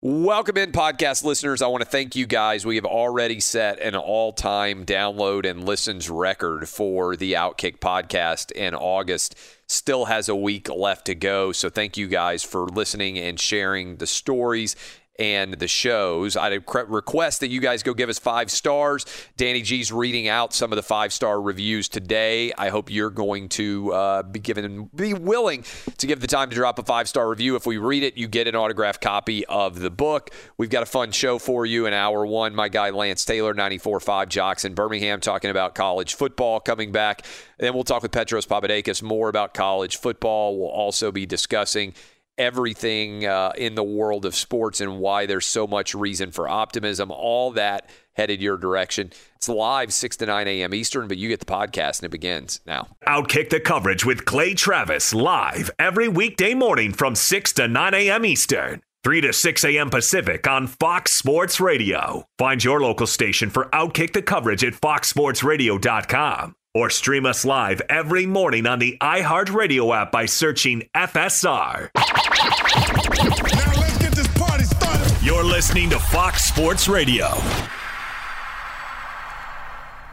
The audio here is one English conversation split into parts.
Welcome in, podcast listeners. I want to thank you guys. We have already set an all time download and listens record for the Outkick podcast in August. Still has a week left to go. So thank you guys for listening and sharing the stories and the shows. I'd request that you guys go give us five stars. Danny G's reading out some of the five star reviews today. I hope you're going to uh, be given, be willing to give the time to drop a five star review. If we read it, you get an autographed copy of the book. We've got a fun show for you in hour one. My guy Lance Taylor, 94.5 Jox in Birmingham, talking about college football coming back. And then we'll talk with Petros Papadakis more about college football. We'll also be discussing everything uh, in the world of sports and why there's so much reason for optimism. All that headed your direction. It's live 6 to 9 a.m. Eastern, but you get the podcast and it begins now. Outkick the coverage with Clay Travis live every weekday morning from 6 to 9 a.m. Eastern. 3 to 6 a.m. Pacific on Fox Sports Radio. Find your local station for Outkick the coverage at foxsportsradio.com or stream us live every morning on the iHeartRadio app by searching FSR. Now let's get this party started. You're listening to Fox Sports Radio.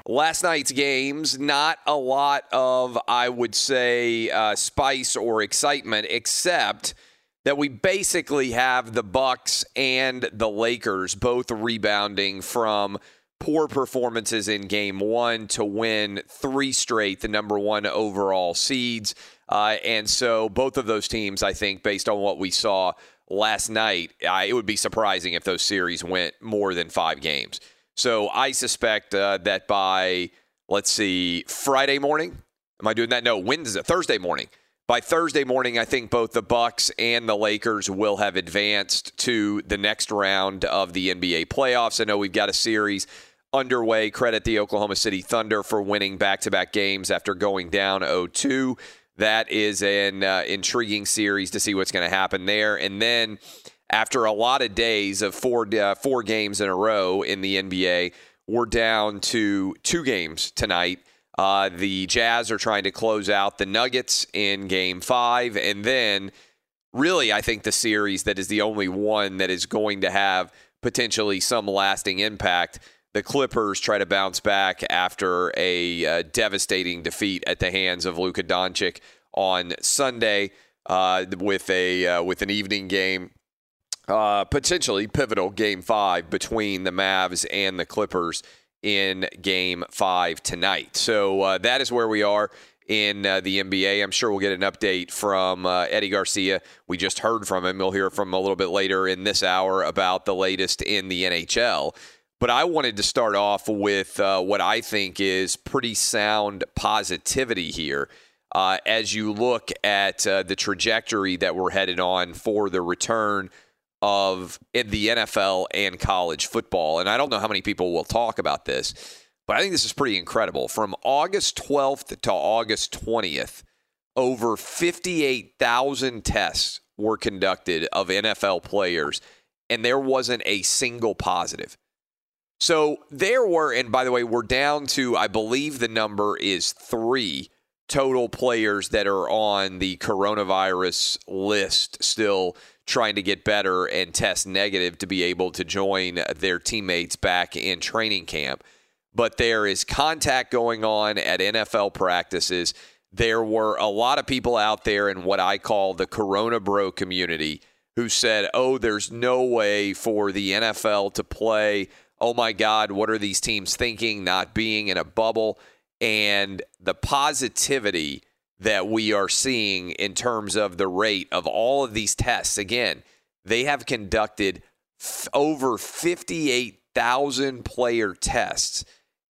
Last night's games, not a lot of, I would say, uh, spice or excitement, except that we basically have the Bucks and the Lakers both rebounding from poor performances in game one to win three straight, the number one overall seeds. Uh, and so both of those teams, I think, based on what we saw last night, uh, it would be surprising if those series went more than five games. So I suspect uh, that by, let's see, Friday morning, am I doing that? No, Wednesday, Thursday morning. By Thursday morning, I think both the Bucks and the Lakers will have advanced to the next round of the NBA playoffs. I know we've got a series underway. Credit the Oklahoma City Thunder for winning back-to-back games after going down 0-2. That is an uh, intriguing series to see what's going to happen there. And then after a lot of days of four uh, four games in a row in the NBA, we're down to two games tonight. Uh, the Jazz are trying to close out the Nuggets in Game Five, and then really, I think the series that is the only one that is going to have potentially some lasting impact. The Clippers try to bounce back after a uh, devastating defeat at the hands of Luka Doncic on Sunday uh, with a uh, with an evening game uh, potentially pivotal game five between the Mavs and the Clippers in game five tonight. So uh, that is where we are in uh, the NBA. I'm sure we'll get an update from uh, Eddie Garcia. We just heard from him. We'll hear from him a little bit later in this hour about the latest in the NHL. But I wanted to start off with uh, what I think is pretty sound positivity here. Uh, as you look at uh, the trajectory that we're headed on for the return of the NFL and college football. And I don't know how many people will talk about this, but I think this is pretty incredible. From August 12th to August 20th, over 58,000 tests were conducted of NFL players, and there wasn't a single positive. So there were, and by the way, we're down to, I believe the number is three total players that are on the coronavirus list still trying to get better and test negative to be able to join their teammates back in training camp. But there is contact going on at NFL practices. There were a lot of people out there in what I call the Corona Bro community who said, oh, there's no way for the NFL to play. Oh my God, what are these teams thinking, not being in a bubble? And the positivity that we are seeing in terms of the rate of all of these tests. Again, they have conducted f- over 58,000 player tests,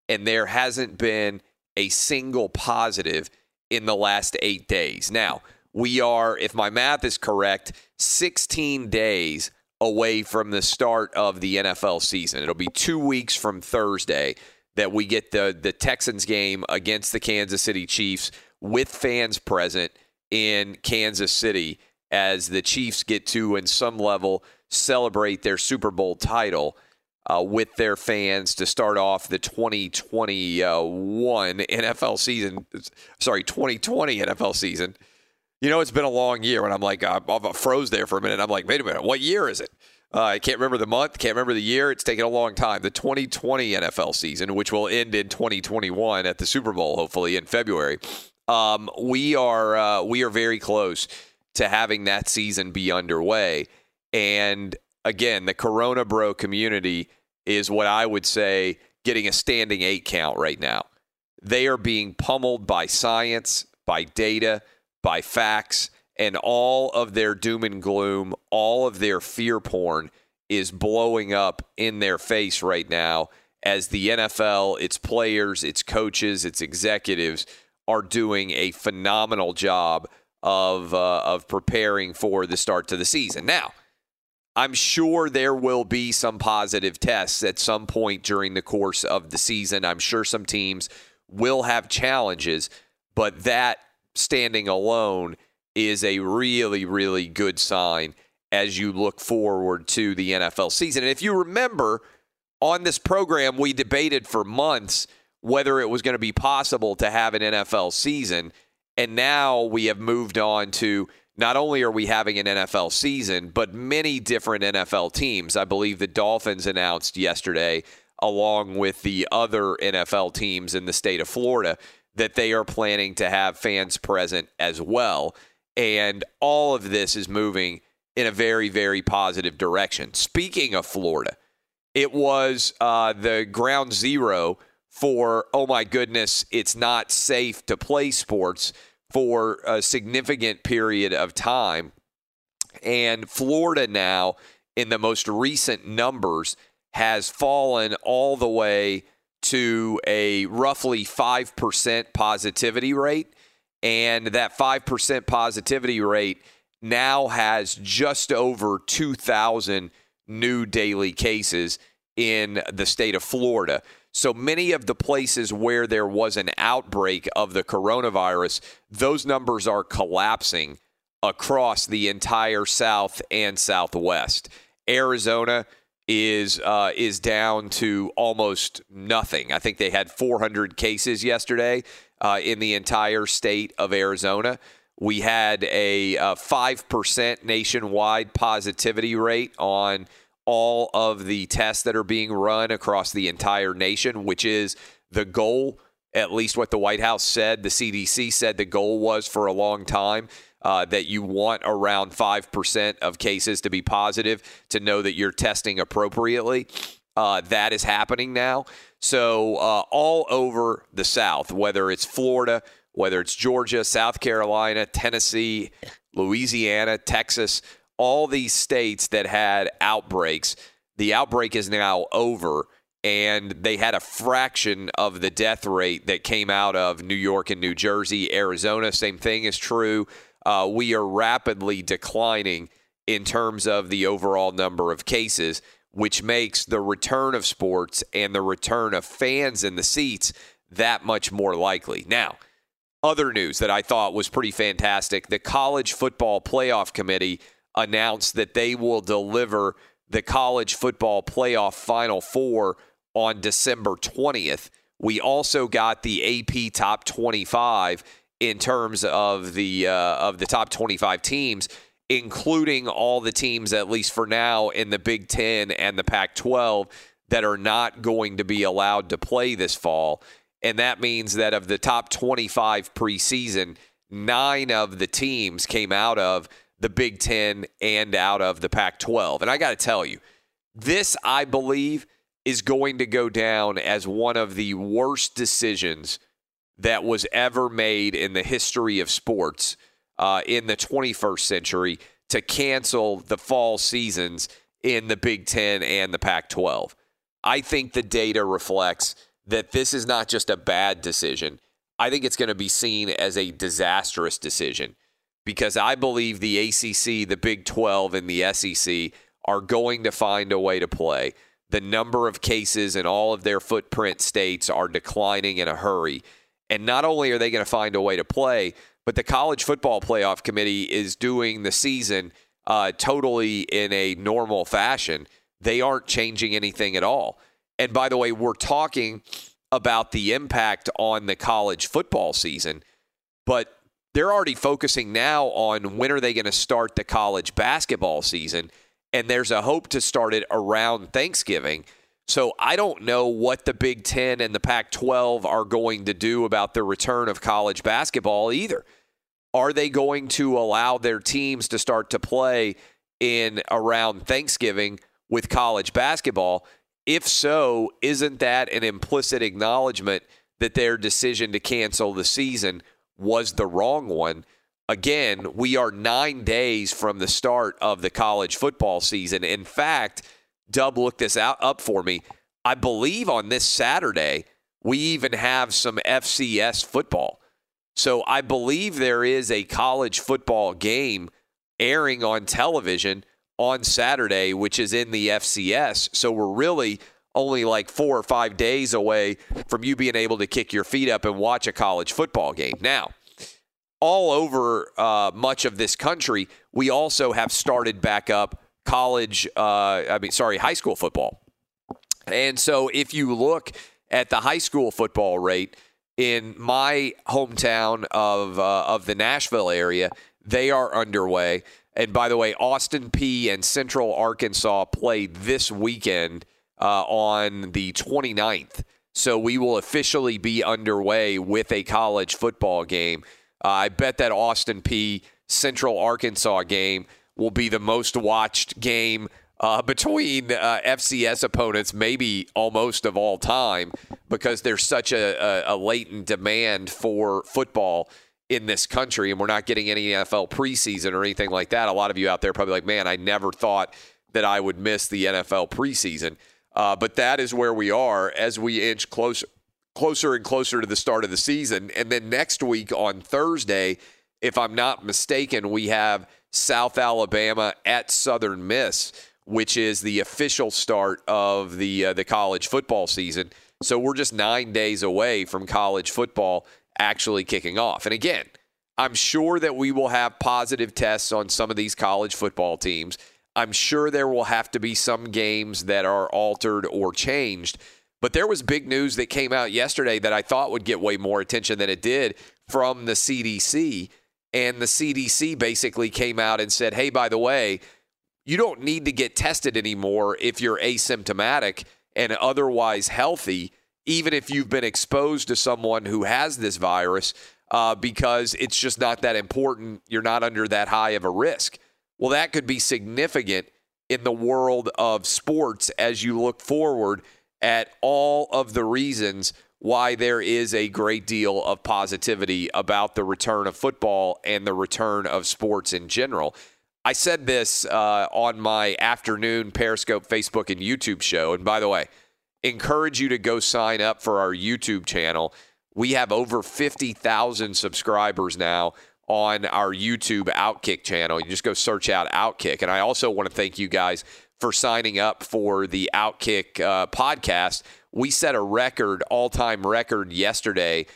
and there hasn't been a single positive in the last eight days. Now, we are, if my math is correct, 16 days away from the start of the NFL season. It'll be two weeks from Thursday that we get the the Texans game against the Kansas City Chiefs with fans present in Kansas City as the Chiefs get to, in some level, celebrate their Super Bowl title uh, with their fans to start off the 2021 NFL season. Sorry, 2020 NFL season. You know, it's been a long year, and I'm like, I, I froze there for a minute. I'm like, wait a minute, what year is it? Uh, I can't remember the month, can't remember the year. It's taken a long time. The 2020 NFL season, which will end in 2021 at the Super Bowl, hopefully in February. Um, we are uh, we are very close to having that season be underway. And again, the Corona Bro community is what I would say getting a standing eight count right now. They are being pummeled by science, by data, by facts, and all of their doom and gloom, all of their fear porn is blowing up in their face right now as the NFL, its players, its coaches, its executives are doing a phenomenal job of uh, of preparing for the start to the season. Now, I'm sure there will be some positive tests at some point during the course of the season. I'm sure some teams will have challenges, but that standing alone is a really, really good sign as you look forward to the NFL season. And if you remember, on this program, we debated for months whether it was going to be possible to have an NFL season. And now we have moved on to not only are we having an NFL season, but many different NFL teams. I believe the Dolphins announced yesterday, along with the other NFL teams in the state of Florida, that they are planning to have fans present as well. And all of this is moving in a very, very positive direction. Speaking of Florida, it was uh, the ground zero for, oh my goodness, it's not safe to play sports for a significant period of time. And Florida now, in the most recent numbers, has fallen all the way to a roughly 5% positivity rate. And that 5% positivity rate now has just over 2,000 new daily cases in the state of Florida. So many of the places where there was an outbreak of the coronavirus, those numbers are collapsing across the entire South and Southwest. Arizona is uh, is down to almost nothing. I think they had 400 cases yesterday uh, in the entire state of Arizona. We had a uh, five percent nationwide positivity rate on all of the tests that are being run across the entire nation, which is the goal. At least what the White House said, the CDC said the goal was for a long time uh, that you want around 5% of cases to be positive to know that you're testing appropriately. Uh, that is happening now. So, uh, all over the South, whether it's Florida, whether it's Georgia, South Carolina, Tennessee, Louisiana, Texas, all these states that had outbreaks, the outbreak is now over. And they had a fraction of the death rate that came out of New York and New Jersey. Arizona, same thing is true. Uh, we are rapidly declining in terms of the overall number of cases, which makes the return of sports and the return of fans in the seats that much more likely. Now, other news that I thought was pretty fantastic the College Football Playoff Committee announced that they will deliver the College Football Playoff Final Four on December 20th. We also got the AP Top 25 in terms of the uh, of the top 25 teams, including all the teams, at least for now, in the Big Ten and the Pac-12 that are not going to be allowed to play this fall. And that means that of the top 25 preseason, nine of the teams came out of the Big Ten and out of the Pac 12. And I got to tell you, this, I believe, is going to go down as one of the worst decisions that was ever made in the history of sports uh, in the 21st century to cancel the fall seasons in the Big Ten and the Pac 12. I think the data reflects that this is not just a bad decision. I think it's going to be seen as a disastrous decision because I believe the ACC, the Big 12, and the SEC are going to find a way to play. The number of cases in all of their footprint states are declining in a hurry. And not only are they going to find a way to play, but the College Football Playoff Committee is doing the season uh, totally in a normal fashion. They aren't changing anything at all. And by the way, we're talking about the impact on the college football season, but they're already focusing now on when are they going to start the college basketball season and there's a hope to start it around Thanksgiving. So I don't know what the Big 10 and the Pac 12 are going to do about the return of college basketball either. Are they going to allow their teams to start to play in around Thanksgiving with college basketball? If so, isn't that an implicit acknowledgement that their decision to cancel the season was the wrong one? Again, we are nine days from the start of the college football season. In fact, Dub looked this out up for me. I believe on this Saturday, we even have some FCS football. So I believe there is a college football game airing on television on Saturday, which is in the FCS. So we're really only like four or five days away from you being able to kick your feet up and watch a college football game. Now, all over uh, much of this country, we also have started back up college, uh, I mean, sorry, high school football. And so if you look at the high school football rate in my hometown of, uh, of the Nashville area, they are underway. And by the way, Austin Peay and Central Arkansas played this weekend uh, on the 29th. So we will officially be underway with a college football game. Uh, I bet that Austin Peay. Central Arkansas game will be the most watched game uh, between uh, FCS opponents, maybe almost of all time, because there's such a, a, a latent demand for football in this country, and we're not getting any NFL preseason or anything like that. A lot of you out there probably like, man, I never thought that I would miss the NFL preseason. Uh, but that is where we are as we inch closer, closer and closer to the start of the season. And then next week on Thursday, if I'm not mistaken, we have South Alabama at Southern Miss, which is the official start of the uh, the college football season. So we're just nine days away from college football actually kicking off. And again, I'm sure that we will have positive tests on some of these college football teams. I'm sure there will have to be some games that are altered or changed. But there was big news that came out yesterday that I thought would get way more attention than it did from the CDC. And the CDC basically came out and said, hey, by the way, you don't need to get tested anymore if you're asymptomatic and otherwise healthy even if you've been exposed to someone who has this virus, uh, because it's just not that important. You're not under that high of a risk. Well, that could be significant in the world of sports as you look forward at all of the reasons why there is a great deal of positivity about the return of football and the return of sports in general. I said this uh, on my afternoon Periscope, Facebook, and YouTube show. And by the way, encourage you to go sign up for our YouTube channel. We have over 50,000 subscribers now on our YouTube Outkick channel. You just go search out Outkick. And I also want to thank you guys for signing up for the Outkick uh, podcast. We set a record, all time record yesterday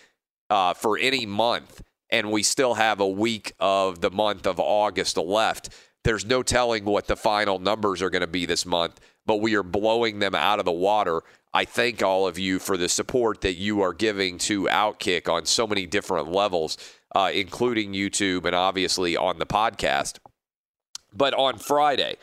uh, for any month, and we still have a week of the month of August left. There's no telling what the final numbers are going to be this month, but we are blowing them out of the water. I thank all of you for the support that you are giving to Outkick on so many different levels, uh, including YouTube and obviously on the podcast. But on Friday,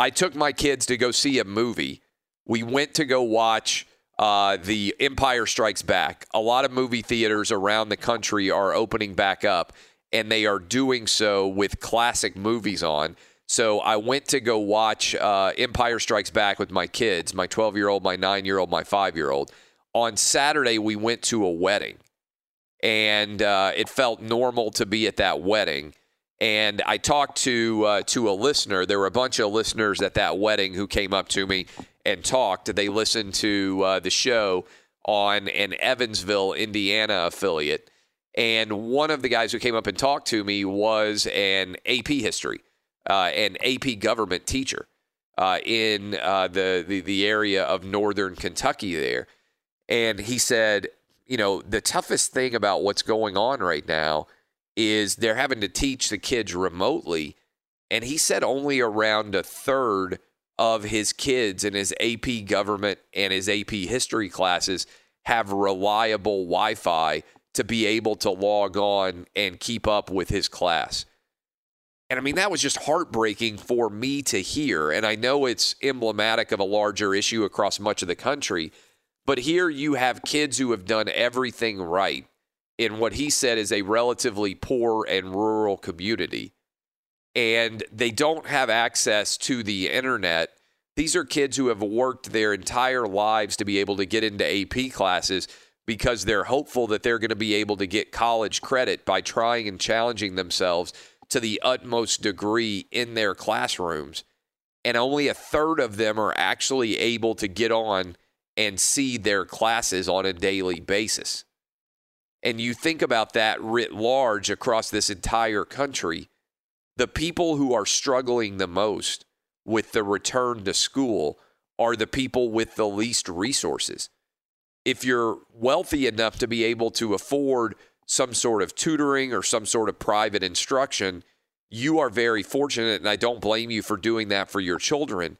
I took my kids to go see a movie. We went to go watch uh, The Empire Strikes Back. A lot of movie theaters around the country are opening back up, and they are doing so with classic movies on. So I went to go watch uh, Empire Strikes Back with my kids, my 12 year old, my nine year old, my five year old. On Saturday, we went to a wedding, and uh, it felt normal to be at that wedding. And I talked to uh, to a listener. There were a bunch of listeners at that wedding who came up to me and talked. They listened to uh, the show on an Evansville, Indiana affiliate. And one of the guys who came up and talked to me was an AP history, uh, an AP government teacher uh, in uh, the, the the area of northern Kentucky there. And he said, you know, the toughest thing about what's going on right now is they're having to teach the kids remotely. And he said only around a third of his kids in his AP government and his AP history classes have reliable Wi Fi to be able to log on and keep up with his class. And I mean, that was just heartbreaking for me to hear. And I know it's emblematic of a larger issue across much of the country. But here you have kids who have done everything right in what he said is a relatively poor and rural community. And they don't have access to the internet. These are kids who have worked their entire lives to be able to get into AP classes because they're hopeful that they're going to be able to get college credit by trying and challenging themselves to the utmost degree in their classrooms. And only a third of them are actually able to get on and see their classes on a daily basis and you think about that writ large across this entire country, the people who are struggling the most with the return to school are the people with the least resources. If you're wealthy enough to be able to afford some sort of tutoring or some sort of private instruction, you are very fortunate, and I don't blame you for doing that for your children.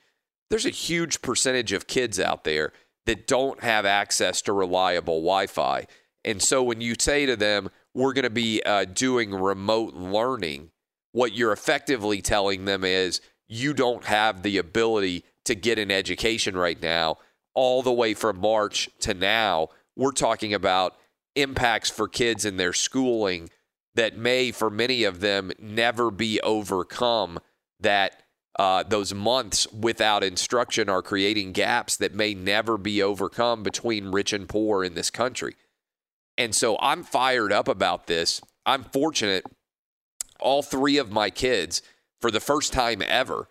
There's a huge percentage of kids out there that don't have access to reliable Wi Fi. And so when you say to them, we're going to be uh, doing remote learning, what you're effectively telling them is you don't have the ability to get an education right now. All the way from March to now, we're talking about impacts for kids in their schooling that may, for many of them, never be overcome. That uh, those months without instruction are creating gaps that may never be overcome between rich and poor in this country. And so I'm fired up about this. I'm fortunate all three of my kids, for the first time ever,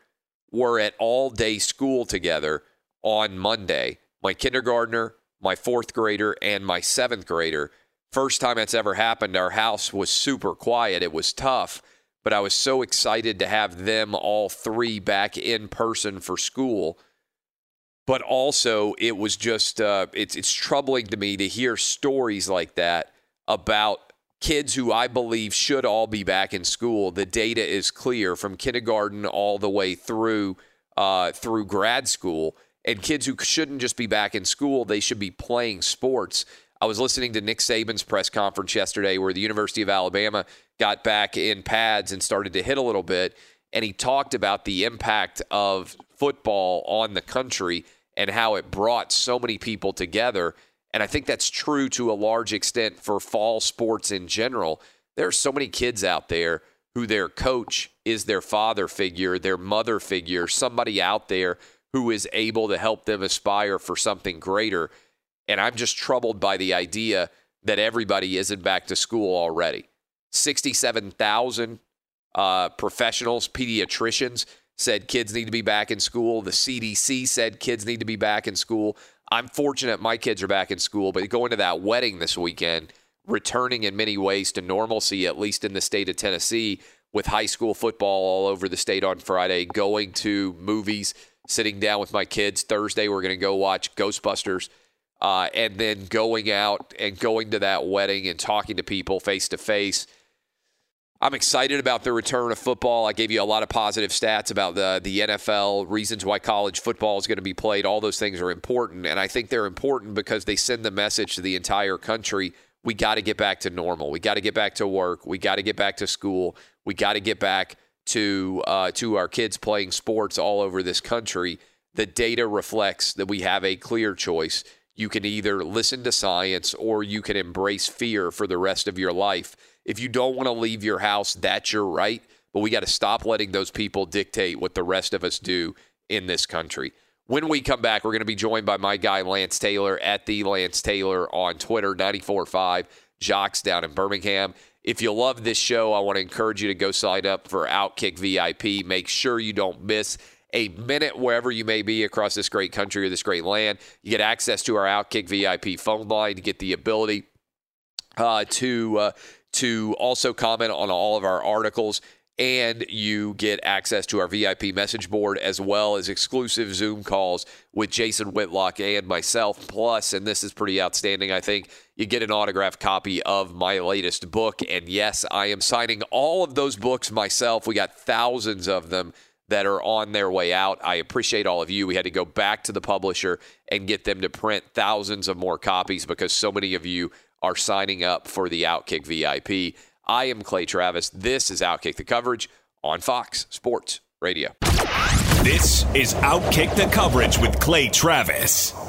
were at all day school together on Monday. My kindergartner, my fourth grader, and my seventh grader. First time that's ever happened. Our house was super quiet. It was tough, but I was so excited to have them all three back in person for school but also it was just uh, it's it's troubling to me to hear stories like that about kids who I believe should all be back in school. The data is clear from kindergarten all the way through uh, through grad school, and kids who shouldn't just be back in school, they should be playing sports. I was listening to Nick Saban's press conference yesterday, where the University of Alabama got back in pads and started to hit a little bit, and he talked about the impact of football on the country and how it brought so many people together. And I think that's true to a large extent for fall sports in general. There are so many kids out there who their coach is their father figure, their mother figure, somebody out there who is able to help them aspire for something greater. And I'm just troubled by the idea that everybody isn't back to school already. 67,000 uh, professionals, pediatricians said kids need to be back in school. The CDC said kids need to be back in school. I'm fortunate my kids are back in school, but going to that wedding this weekend returning in many ways to normalcy, at least in the state of Tennessee, with high school football all over the state on Friday, going to movies, sitting down with my kids. Thursday, we're going to go watch Ghostbusters. Uh, and then going out and going to that wedding and talking to people face to face. I'm excited about the return of football. I gave you a lot of positive stats about the the NFL, reasons why college football is going to be played. All those things are important, and I think they're important because they send the message to the entire country. We got to get back to normal. We got to get back to work. We got to get back to school. We got to get back to uh, to our kids playing sports all over this country. The data reflects that we have a clear choice. You can either listen to science or you can embrace fear for the rest of your life. If you don't want to leave your house, that's your right. But we got to stop letting those people dictate what the rest of us do in this country. When we come back, we're going to be joined by my guy, Lance Taylor, at the Lance Taylor on Twitter, 94.5 Jox down in Birmingham. If you love this show, I want to encourage you to go sign up for Outkick VIP. Make sure you don't miss a minute wherever you may be across this great country or this great land. You get access to our Outkick VIP phone line. You get the ability uh, to uh, to also comment on all of our articles. And you get access to our VIP message board as well as exclusive Zoom calls with Jason Whitlock and myself. Plus, and this is pretty outstanding, I think, you get an autographed copy of my latest book. And yes, I am signing all of those books myself. We got thousands of them that are on their way out. I appreciate all of you. We had to go back to the publisher and get them to print thousands of more copies because so many of you are signing up for the Outkick VIP. I am Clay Travis. This is Outkick the coverage on Fox Sports Radio. This is Outkick the coverage with Clay Travis.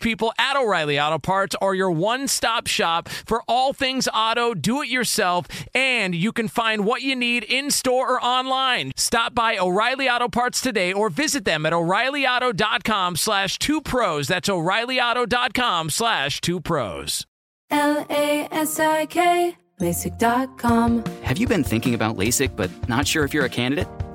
people at O'Reilly Auto Parts are your one stop shop for all things auto, do it yourself, and you can find what you need in store or online. Stop by O'Reilly Auto Parts today or visit them at o'ReillyAuto.com slash two pros. That's o'ReillyAuto.com slash two pros. L A S I K, LASIK.com. Have you been thinking about LASIK but not sure if you're a candidate?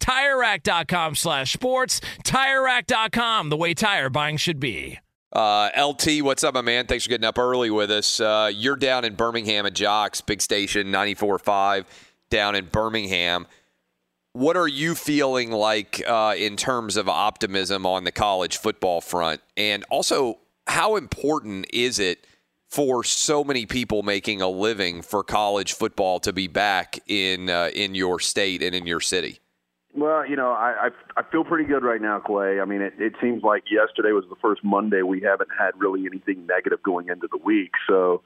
TireRack.com slash sports. TireRack.com, the way tire buying should be. Uh, LT, what's up, my man? Thanks for getting up early with us. Uh, you're down in Birmingham at Jox, big station 94.5 down in Birmingham. What are you feeling like uh, in terms of optimism on the college football front? And also, how important is it for so many people making a living for college football to be back in uh, in your state and in your city? Well, you know, I, I I feel pretty good right now, Clay. I mean, it, it seems like yesterday was the first Monday we haven't had really anything negative going into the week. So,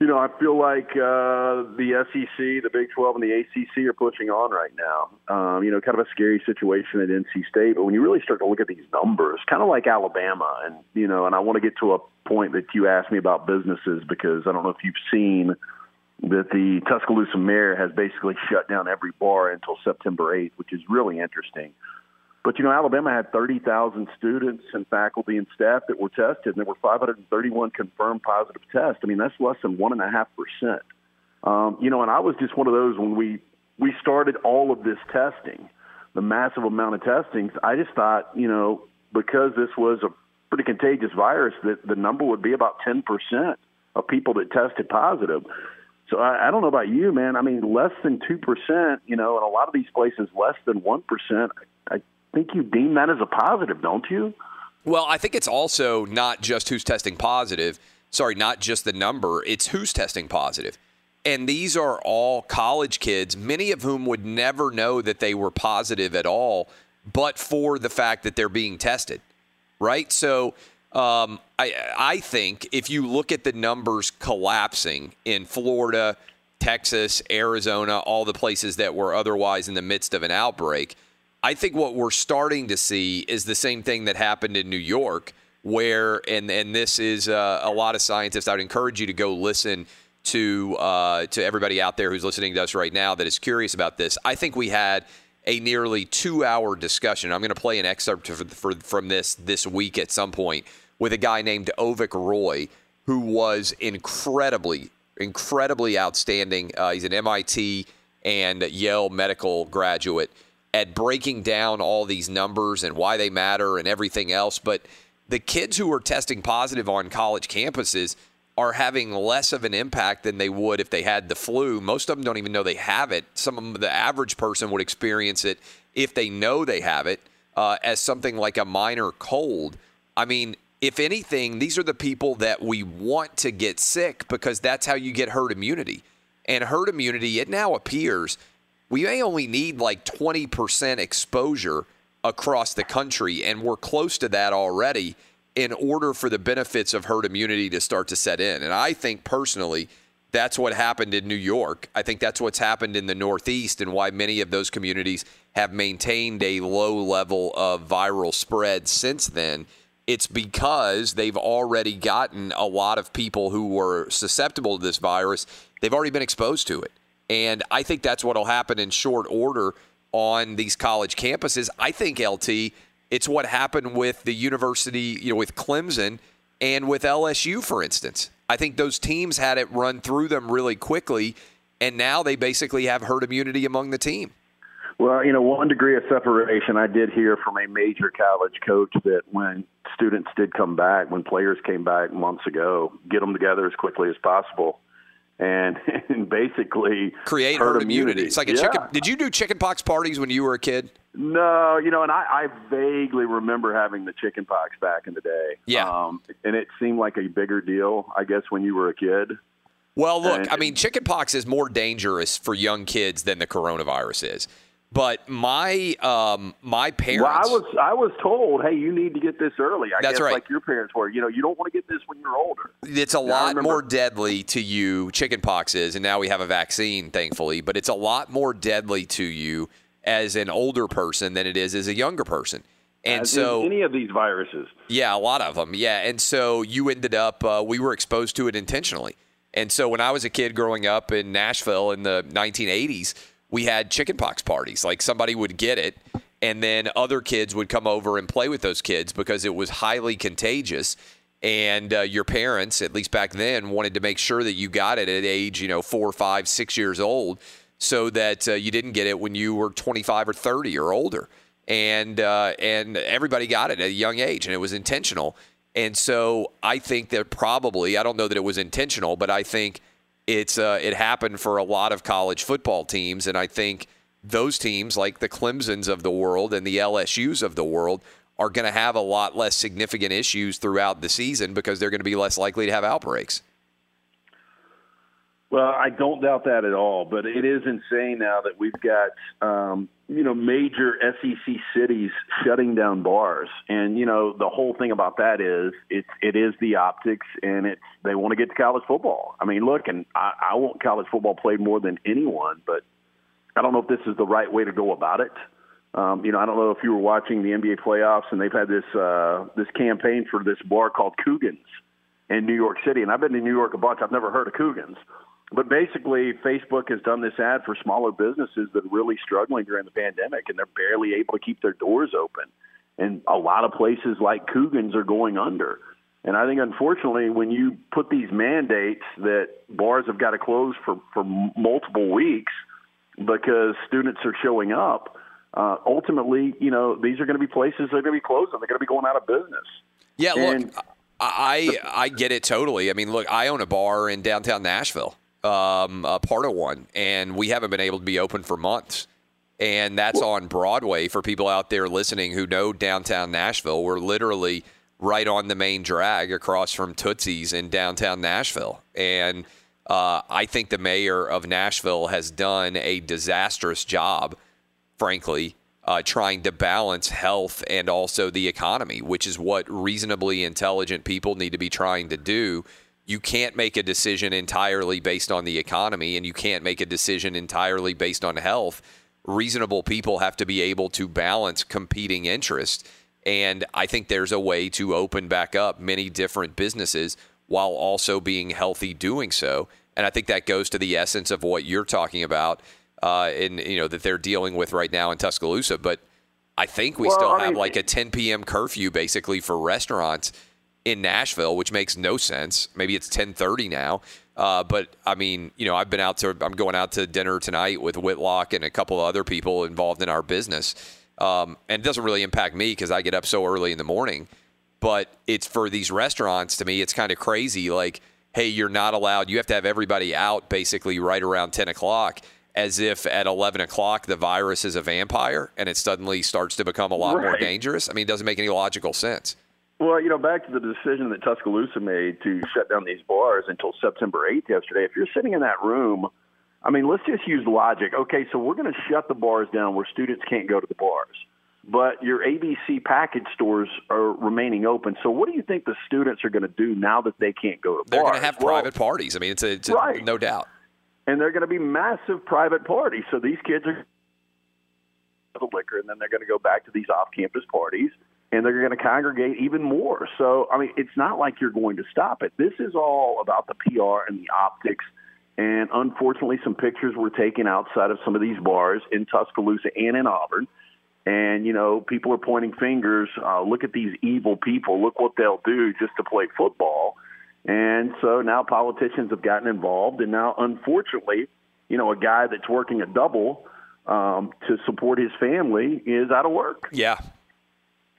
you know, I feel like uh, the SEC, the Big 12, and the ACC are pushing on right now. Um, you know, kind of a scary situation at NC State, but when you really start to look at these numbers, kind of like Alabama, and you know, and I want to get to a point that you asked me about businesses because I don't know if you've seen that the Tuscaloosa mayor has basically shut down every bar until September 8th, which is really interesting. But you know, Alabama had 30,000 students and faculty and staff that were tested, and there were 531 confirmed positive tests. I mean, that's less than one and a half percent. Um, you know, and I was just one of those when we we started all of this testing, the massive amount of testings. I just thought, you know, because this was a pretty contagious virus, that the number would be about 10 percent of people that tested positive. So I, I don't know about you, man. I mean, less than two percent, you know, in a lot of these places less than one percent. I think you deem that as a positive, don't you? Well, I think it's also not just who's testing positive. Sorry, not just the number. It's who's testing positive. And these are all college kids, many of whom would never know that they were positive at all, but for the fact that they're being tested, right? So um, I, I think if you look at the numbers collapsing in Florida, Texas, Arizona, all the places that were otherwise in the midst of an outbreak, I think what we're starting to see is the same thing that happened in New York, where, and, and this is uh, a lot of scientists, I would encourage you to go listen to, uh, to everybody out there who's listening to us right now that is curious about this. I think we had a nearly two hour discussion. I'm going to play an excerpt for, for, from this this week at some point with a guy named Avik Roy, who was incredibly, incredibly outstanding. Uh, he's an MIT and Yale medical graduate at breaking down all these numbers and why they matter and everything else. But the kids who are testing positive on college campuses are having less of an impact than they would if they had the flu. Most of them don't even know they have it. Some of them, the average person would experience it if they know they have it uh, as something like a minor cold. I mean, if anything, these are the people that we want to get sick because that's how you get herd immunity. And herd immunity, it now appears we may only need like 20% exposure across the country, and we're close to that already in order for the benefits of herd immunity to start to set in. And I think personally, that's what happened in New York. I think that's what's happened in the Northeast and why many of those communities have maintained a low level of viral spread since then. It's because they've already gotten a lot of people who were susceptible to this virus, they've already been exposed to it. And I think that's what will happen in short order on these college campuses. I think, LT, it's what happened with the university, you know, with Clemson and with LSU, for instance. I think those teams had it run through them really quickly, and now they basically have herd immunity among the team. Well, you know, one degree of separation. I did hear from a major college coach that when students did come back, when players came back months ago, get them together as quickly as possible and, and basically create herd, herd immunity. It's like a yeah. chicken. Did you do chickenpox parties when you were a kid? No, you know, and I, I vaguely remember having the chickenpox back in the day. Yeah, um, and it seemed like a bigger deal, I guess, when you were a kid. Well, look, And- I mean, chickenpox is more dangerous for young kids than the coronavirus is. But my um, my parents. Well, I was I was told, hey, you need to get this early. I That's guess right. like your parents were. You know, you don't want to get this when you're older. It's a I lot more deadly to you. Chickenpox is, and now we have a vaccine, thankfully. But it's a lot more deadly to you as an older person than it is as a younger person. And As so any of these viruses. yeah, a lot of them. Yeah, and so you ended up uh, we were exposed to it intentionally. And so when I was a kid growing up in Nashville in the 1980s, we had chickenpox parties. Like somebody would get it, and then other kids would come over and play with those kids because it was highly contagious. And uh, your parents, at least back then, wanted to make sure that you got it at age, you know, four, five, six years old, so that uh, you didn't get it when you were 25 or 30 or older. And uh, and everybody got it at a young age, and it was intentional. And so I think that probably I don't know that it was intentional, but I think it's uh, it happened for a lot of college football teams, and I think those teams like the Clemson's of the world and the LSU's of the world are going to have a lot less significant issues throughout the season because they're going to be less likely to have outbreaks. Well, I don't doubt that at all, but it is insane now that we've got um, you know major SEC cities shutting down bars, and you know the whole thing about that is it's it is the optics, and it's they want to get to college football. I mean, look, and I, I want college football played more than anyone, but I don't know if this is the right way to go about it. Um, you know, I don't know if you were watching the NBA playoffs, and they've had this uh, this campaign for this bar called Coogan's in New York City, and I've been to New York a bunch. I've never heard of Coogan's. But basically, Facebook has done this ad for smaller businesses that are really struggling during the pandemic, and they're barely able to keep their doors open. And a lot of places like Coogan's are going under. And I think, unfortunately, when you put these mandates that bars have got to close for, for multiple weeks because students are showing up, uh, ultimately, you know, these are going to be places that are going to be closing. They're going to be going out of business. Yeah, And- look, I I get it totally. I mean, look, I own a bar in downtown Nashville, um, a part of one, and we haven't been able to be open for months. And that's on Broadway for people out there listening who know downtown Nashville. We're literally right on the main drag across from Tootsie's in downtown Nashville. And uh, I think the mayor of Nashville has done a disastrous job frankly, uh, trying to balance health and also the economy, which is what reasonably intelligent people need to be trying to do. You can't make a decision entirely based on the economy, and you can't make a decision entirely based on health. Reasonable people have to be able to balance competing interests. And I think there's a way to open back up many different businesses while also being healthy doing so. And I think that goes to the essence of what you're talking about uh, in you know that they're dealing with right now in Tuscaloosa. But I think we Well, still I have mean- like a 10 p.m. curfew basically for restaurants in Nashville, which makes no sense. Maybe it's 10:30 now. Uh, but I mean, you know, I've been out to I'm going out to dinner tonight with Whitlock and a couple of other people involved in our business. Um, and it doesn't really impact me because I get up so early in the morning. But it's for these restaurants to me, it's kind of crazy. Like, hey, you're not allowed. You have to have everybody out basically right around 10 o'clock, as if at 11 o'clock the virus is a vampire and it suddenly starts to become a lot more dangerous. I mean, it doesn't make any logical sense. Well, you know, back to the decision that Tuscaloosa made to shut down these bars until September 8th yesterday. If you're sitting in that room, I mean, let's just use logic. Okay, so we're going to shut the bars down where students can't go to the bars. But your ABC package stores are remaining open. So what do you think the students are going to do now that they can't go to bars? They're going to have Well, private parties. I mean, it's a, it's a Right. no doubt. and they're going to be massive private parties. So these kids are the liquor, and then they're going to go back to these off-campus parties, and they're going to congregate even more. So I mean, it's not like you're going to stop it. This is all about the PR and the optics. And unfortunately, some pictures were taken outside of some of these bars in Tuscaloosa and in Auburn. And you know, people are pointing fingers. Uh, look at these evil people. Look what they'll do just to play football. And so now politicians have gotten involved, and now, unfortunately, you know, a guy that's working a double um, to support his family is out of work. Yeah.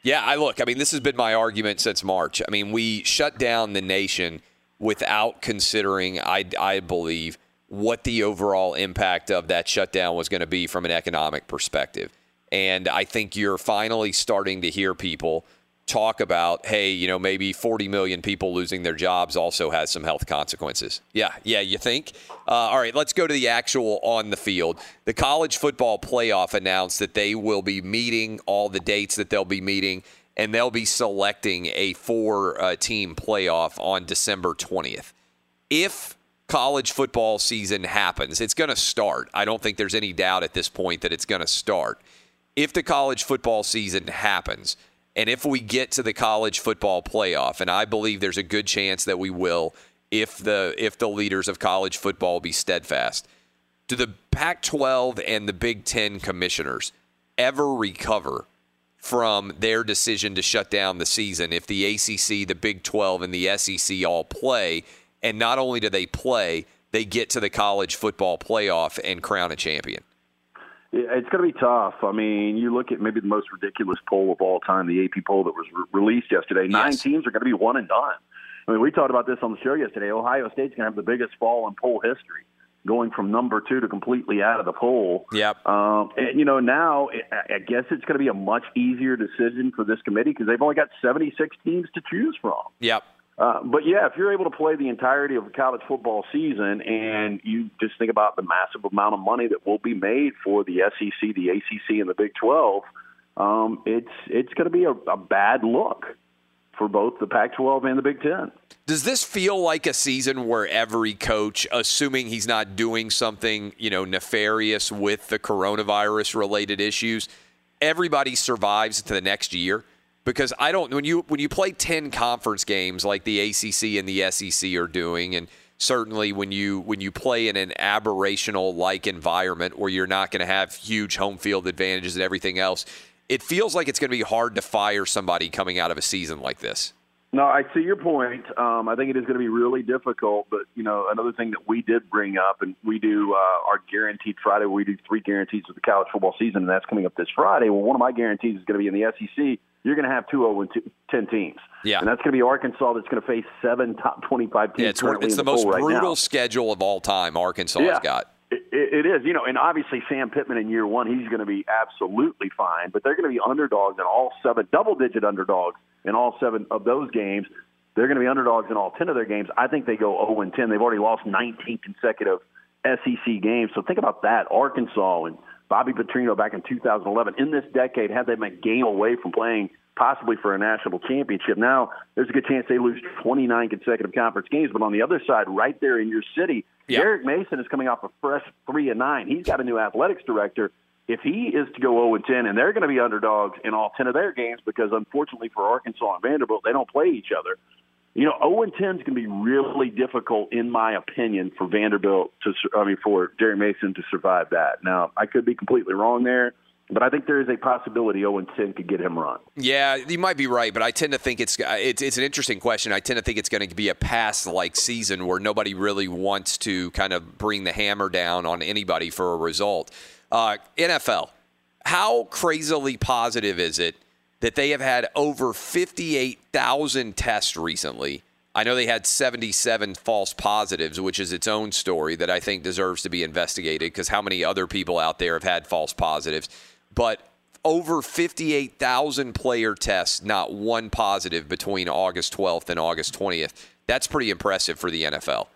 Yeah, I look, I mean, this has been my argument since March. I mean, we shut down the nation without considering, I, I believe, what the overall impact of that shutdown was going to be from an economic perspective. And I think you're finally starting to hear people talk about, hey, you know, maybe 40 million people losing their jobs also has some health consequences. Yeah, yeah, you think? Uh, all right, let's go to the actual on the field. The college football playoff announced that they will be meeting all the dates that they'll be meeting, and they'll be selecting a four uh, team playoff on December 20th. If college football season happens, it's going to start. I don't think there's any doubt at this point that it's going to start. If the college football season happens, and if we get to the college football playoff, and I believe there's a good chance that we will, if the if the leaders of college football be steadfast, do the Pac-12 and the Big Ten commissioners ever recover from their decision to shut down the season if the ACC, the Big 12, and the SEC all play? And not only do they play, they get to the college football playoff and crown a champion. It's going to be tough. I mean, you look at maybe the most ridiculous poll of all time, the AP poll that was re- released yesterday. Nine Yes. teams are going to be one and done. I mean, we talked about this on the show yesterday. Ohio State's going to have the biggest fall in poll history, going from number two to completely out of the poll. Yep. Um, and, you know, now I- I guess it's going to be a much easier decision for this committee because they've only got 76 teams to choose from. Yep. Uh, but yeah, if you're able to play the entirety of a college football season and you just think about the massive amount of money that will be made for the SEC, the ACC, and the Big 12, um, it's it's going to be a, a bad look for both the Pac-12 and the Big Ten. Does this feel like a season where every coach, assuming he's not doing something, you know, nefarious with the coronavirus related issues, everybody survives to the next year? Because I don't when you when you play 10 conference games like the ACC and the SEC are doing and certainly when you when you play in an aberrational like environment where you're not going to have huge home field advantages and everything else, it feels like it's going to be hard to fire somebody coming out of a season like this. No, I see your point. Um, I think it is going to be really difficult. But you know, another thing that we did bring up, and we do uh, our guaranteed Friday. We do three guarantees of the college football season, and that's coming up this Friday. Well, one of my guarantees is going to be in the SEC. You're going to have two 0 and two, 10 teams. Yeah. and that's going to be Arkansas. That's going to face seven top 25 teams. Yeah, it's, it's the, the, most right brutal schedule of all time Arkansas has got. It, it is, you know, and obviously Sam Pittman in year one, he's going to be absolutely fine. But they're going to be underdogs in all seven, double-digit underdogs in all seven of those games. They're going to be underdogs in all ten of their games. I think they go 0 and 10. They've already lost 19 consecutive SEC games. So think about that. Arkansas and Bobby Petrino back in 2011. In this decade, had they been a game away from playing possibly for a national championship. Now there's a good chance they lose 29 consecutive conference games. But on the other side, right there in your city. Derek Mason is coming off a fresh three and nine. He's got a new athletics director. If he is to go 0 and 10, and they're going to be underdogs in all 10 of their games because unfortunately for Arkansas and Vanderbilt, they don't play each other. You know, 0 and 10 is going to be really difficult, in my opinion, for Vanderbilt to, I mean, for Jerry Mason to survive that. Now, I could be completely wrong there, but I think there is a possibility 0 and 10 could get him run. Yeah, you might be right, but I tend to think it's it's, it's an interesting question. I tend to think it's going to be a pass like season where nobody really wants to kind of bring the hammer down on anybody for a result. Uh, NFL, how crazily positive is it that they have had over 58,000 tests recently? I know they had 77 false positives, which is its own story that I think deserves to be investigated because how many other people out there have had false positives? But over 58,000 player tests, not one positive between August 12th and August 20th. That's pretty impressive for the NFL.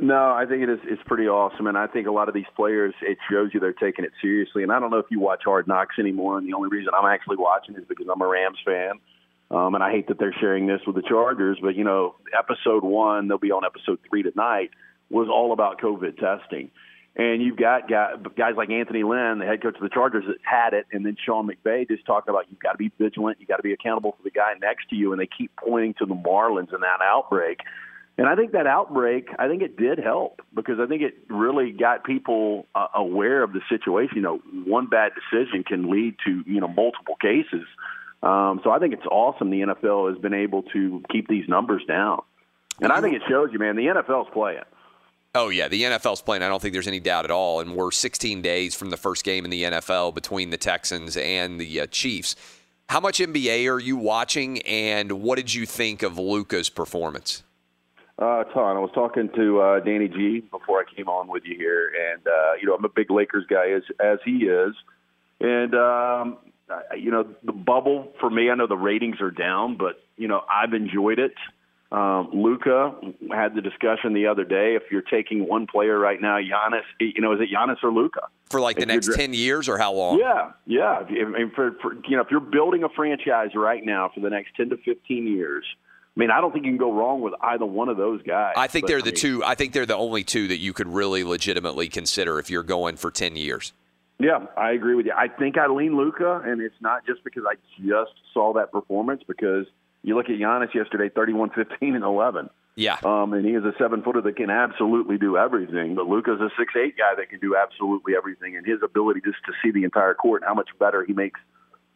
No, I think it is. It's pretty awesome, and I think a lot of these players. It shows you they're taking it seriously. And I don't know if you watch Hard Knocks anymore. And the only reason I'm actually watching is because I'm a Rams fan, um, and I hate that they're sharing this with the Chargers. But you know, episode one, they'll be on episode three tonight, was all about COVID testing. And you've got guys like Anthony Lynn, the head coach of the Chargers, that had it, and then Sean McVay just talking about you've got to be vigilant, you've got to be accountable for the guy next to you, and they keep pointing to the Marlins and that outbreak. And I think that outbreak, I think it did help because I think it really got people uh, aware of the situation. You know, one bad decision can lead to you know multiple cases. Um, so I think it's awesome the NFL has been able to keep these numbers down, and I think it shows you, man, the NFL's playing. Oh, yeah. The NFL's playing. I don't think there's any doubt at all. And we're 16 days from the first game in the NFL between the Texans and the uh, Chiefs. How much NBA are you watching, and what did you think of Luka's performance? Uh, ton. I was talking to uh, Danny G before I came on with you here, and uh, you know I'm a big Lakers guy as as he is, and um, I, you know the bubble for me. I know the ratings are down, but you know I've enjoyed it. Um, Luka had the discussion the other day. If you're taking one player right now, Giannis, you know, is it Giannis or Luka? For like the If next 10 years or how long? Yeah, yeah. If, if, for, for, you know, if you're building a franchise right now for the next 10 to 15 years, mean, I don't think you can go wrong with either one of those guys. I think But, they're the mean, two. I think they're the only two that you could really legitimately consider if you're going for ten years. Yeah, I agree with you. I think I lean Luka, and it's not just because I just saw that performance. Because you look at Giannis yesterday, 31, 15, and 11. Yeah. Um, and he is a seven footer that can absolutely do everything. But Luka's a six eight guy that can do absolutely everything. And his ability just to see the entire court and how much better he makes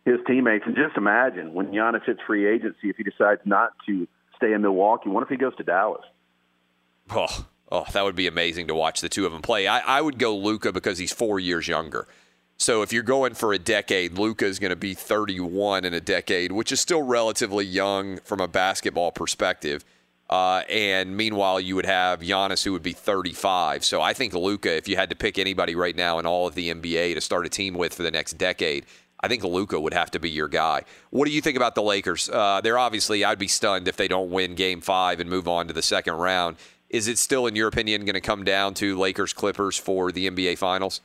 his teammates. And just imagine when Giannis hits free agency, if he decides not to stay in Milwaukee, what if he goes to Dallas? Oh, oh, that would be amazing to watch the two of them play. I, I would go Luka because he's four years younger. So if you're going for a decade, Luka is going to be 31 in a decade, which is still relatively young from a basketball perspective. Uh, and meanwhile, you would have Giannis, who would be 35. So I think Luka, if you had to pick anybody right now in all of the NBA to start a team with for the next decade, I think Luka would have to be your guy. What do you think about the Lakers? Uh, they're obviously, I'd be stunned if they don't win Game Five and move on to the second round. Is it still, in your opinion, going to come down to Lakers Clippers for the NBA Finals?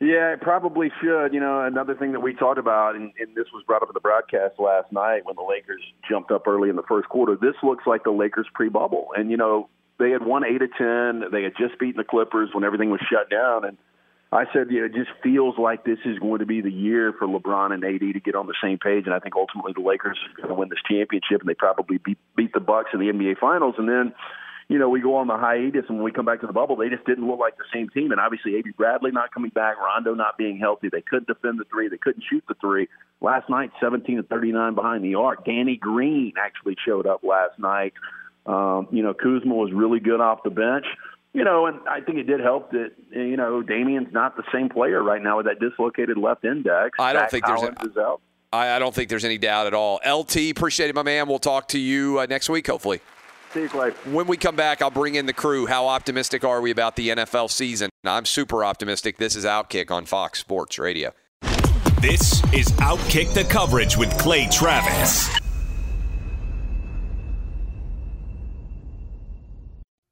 Yeah, it probably should. You know, another thing that we talked about, and, and this was brought up in the broadcast last night when the Lakers jumped up early in the first quarter. This looks like the Lakers pre-bubble, and you know they had won eight of ten. They had just beaten the Clippers when everything was shut down, and I said, you know, it just feels like this is going to be the year for LeBron and AD to get on the same page, and I think ultimately the Lakers are going to win this championship, and they probably beat beat the Bucks in the NBA Finals, and then you know, we go on the hiatus, and when we come back to the bubble, they just didn't look like the same team. And obviously, Avery Bradley not coming back, Rondo not being healthy. They couldn't defend the three. They couldn't shoot the three. Last night, 17 to 39 behind the arc. Danny Green actually showed up last night. Um, you know, Kuzma was really good off the bench. You know, and I think it did help that you know Damian's not the same player right now with that dislocated left index. I don't Zach think there's Collins a- is out. I, I don't think there's any doubt at all. LT, appreciate it, my man. We'll talk to you uh, next week, hopefully. See you, Clay. When we come back, I'll bring in the crew. How optimistic are we about the NFL season? I'm super optimistic. This is Outkick on Fox Sports Radio. This is Outkick the coverage with Clay Travis.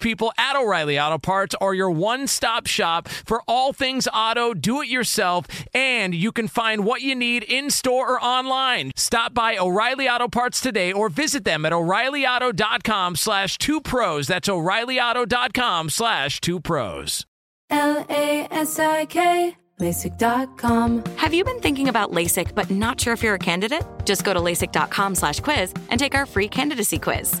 people at O'Reilly Auto Parts are your one stop shop for all things auto, do it yourself, and you can find what you need in store or online. Stop by O'Reilly Auto Parts today or visit them at o'ReillyAuto.com slash two pros. That's o'ReillyAuto.com slash two pros. L A S I K, LASIK.com. Have you been thinking about LASIK but not sure if you're a candidate? Just go to LASIK.com slash quiz and take our free candidacy quiz.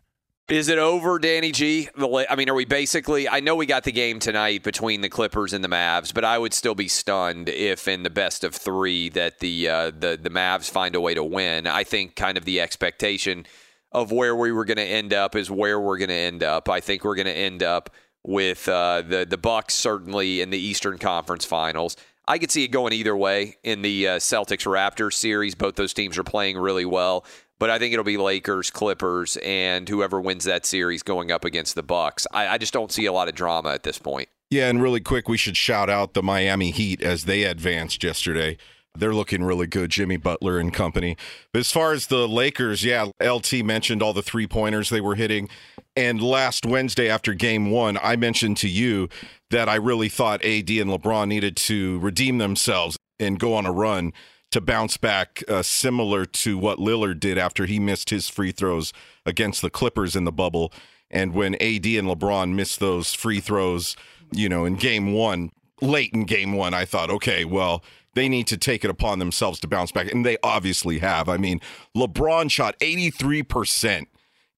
Is it over, Danny G? I mean, are we basically? I know we got the game tonight between the Clippers and the Mavs, but I would still be stunned if, in the best of three, that the uh, the the Mavs find a way to win. I think kind of the expectation of where we were going to end up is where we're going to end up. I think we're going to end up with uh, the the Bucks certainly in the Eastern Conference Finals. I could see it going either way in the uh, Celtics Raptors series. Both those teams are playing really well but I think it'll be Lakers, Clippers, and whoever wins that series going up against the Bucks. I, I, just don't see a lot of drama at this point. Yeah, and really quick, we should shout out the Miami Heat as they advanced yesterday. They're looking really good, Jimmy Butler and company. But as far as the Lakers, yeah, LT mentioned all the three pointers they were hitting. And last Wednesday after game one, I mentioned to you that I really thought AD and LeBron needed to redeem themselves and go on a run to bounce back, uh, similar to what Lillard did after he missed his free throws against the Clippers in the bubble. And when AD and LeBron missed those free throws, you know, in game one, late in game one, I thought, okay, well, they need to take it upon themselves to bounce back. And they obviously have. I mean, LeBron shot 83%.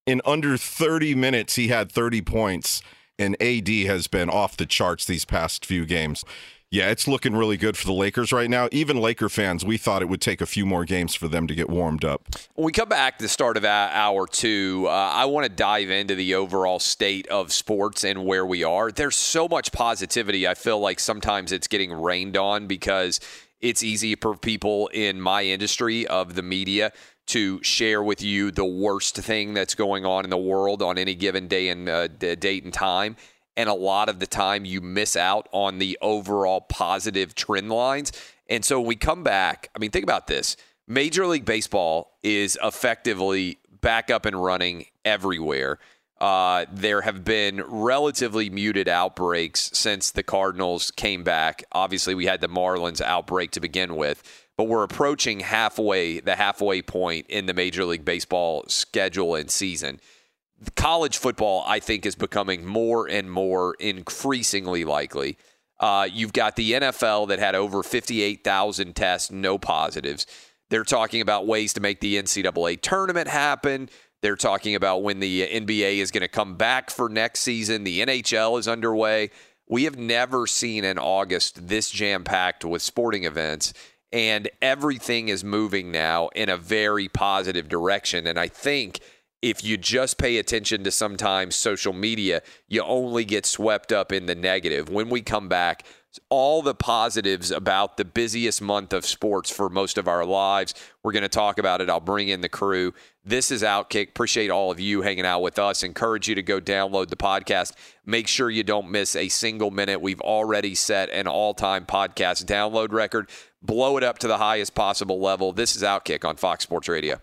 In under 30 minutes, he had 30 points, and AD has been off the charts these past few games. Yeah, it's looking really good for the Lakers right now. Even Laker fans, we thought it would take a few more games for them to get warmed up. When we come back to the start of hour two, uh, I want to dive into the overall state of sports and where we are. There's so much positivity. I feel like sometimes it's getting rained on because it's easy for people in my industry of the media to share with you the worst thing that's going on in the world on any given day and uh, date and time and a lot of the time you miss out on the overall positive trend lines. And so when we come back, I mean, think about this Major League Baseball is effectively back up and running everywhere. Uh, there have been relatively muted outbreaks since the Cardinals came back. Obviously, we had the Marlins outbreak to begin with, but we're approaching halfway, the halfway point in the Major League Baseball schedule and season college football, I think, is becoming more and more increasingly likely. Uh, you've got the NFL that had over 58,000 tests, no positives. They're talking about ways to make the NCAA tournament happen. They're talking about when the NBA is going to come back for next season. The NHL is underway. We have never seen an August this jam packed with sporting events, and everything is moving now in a very positive direction. And I think if you just pay attention to sometimes social media, you only get swept up in the negative. When we come back, all the positives about the busiest month of sports for most of our lives. We're going to talk about it. I'll bring in the crew. This is Outkick. Appreciate all of you hanging out with us. Encourage you to go download the podcast. Make sure you don't miss a single minute. We've already set an all time podcast download record. Blow it up to the highest possible level. This is Outkick on Fox Sports Radio.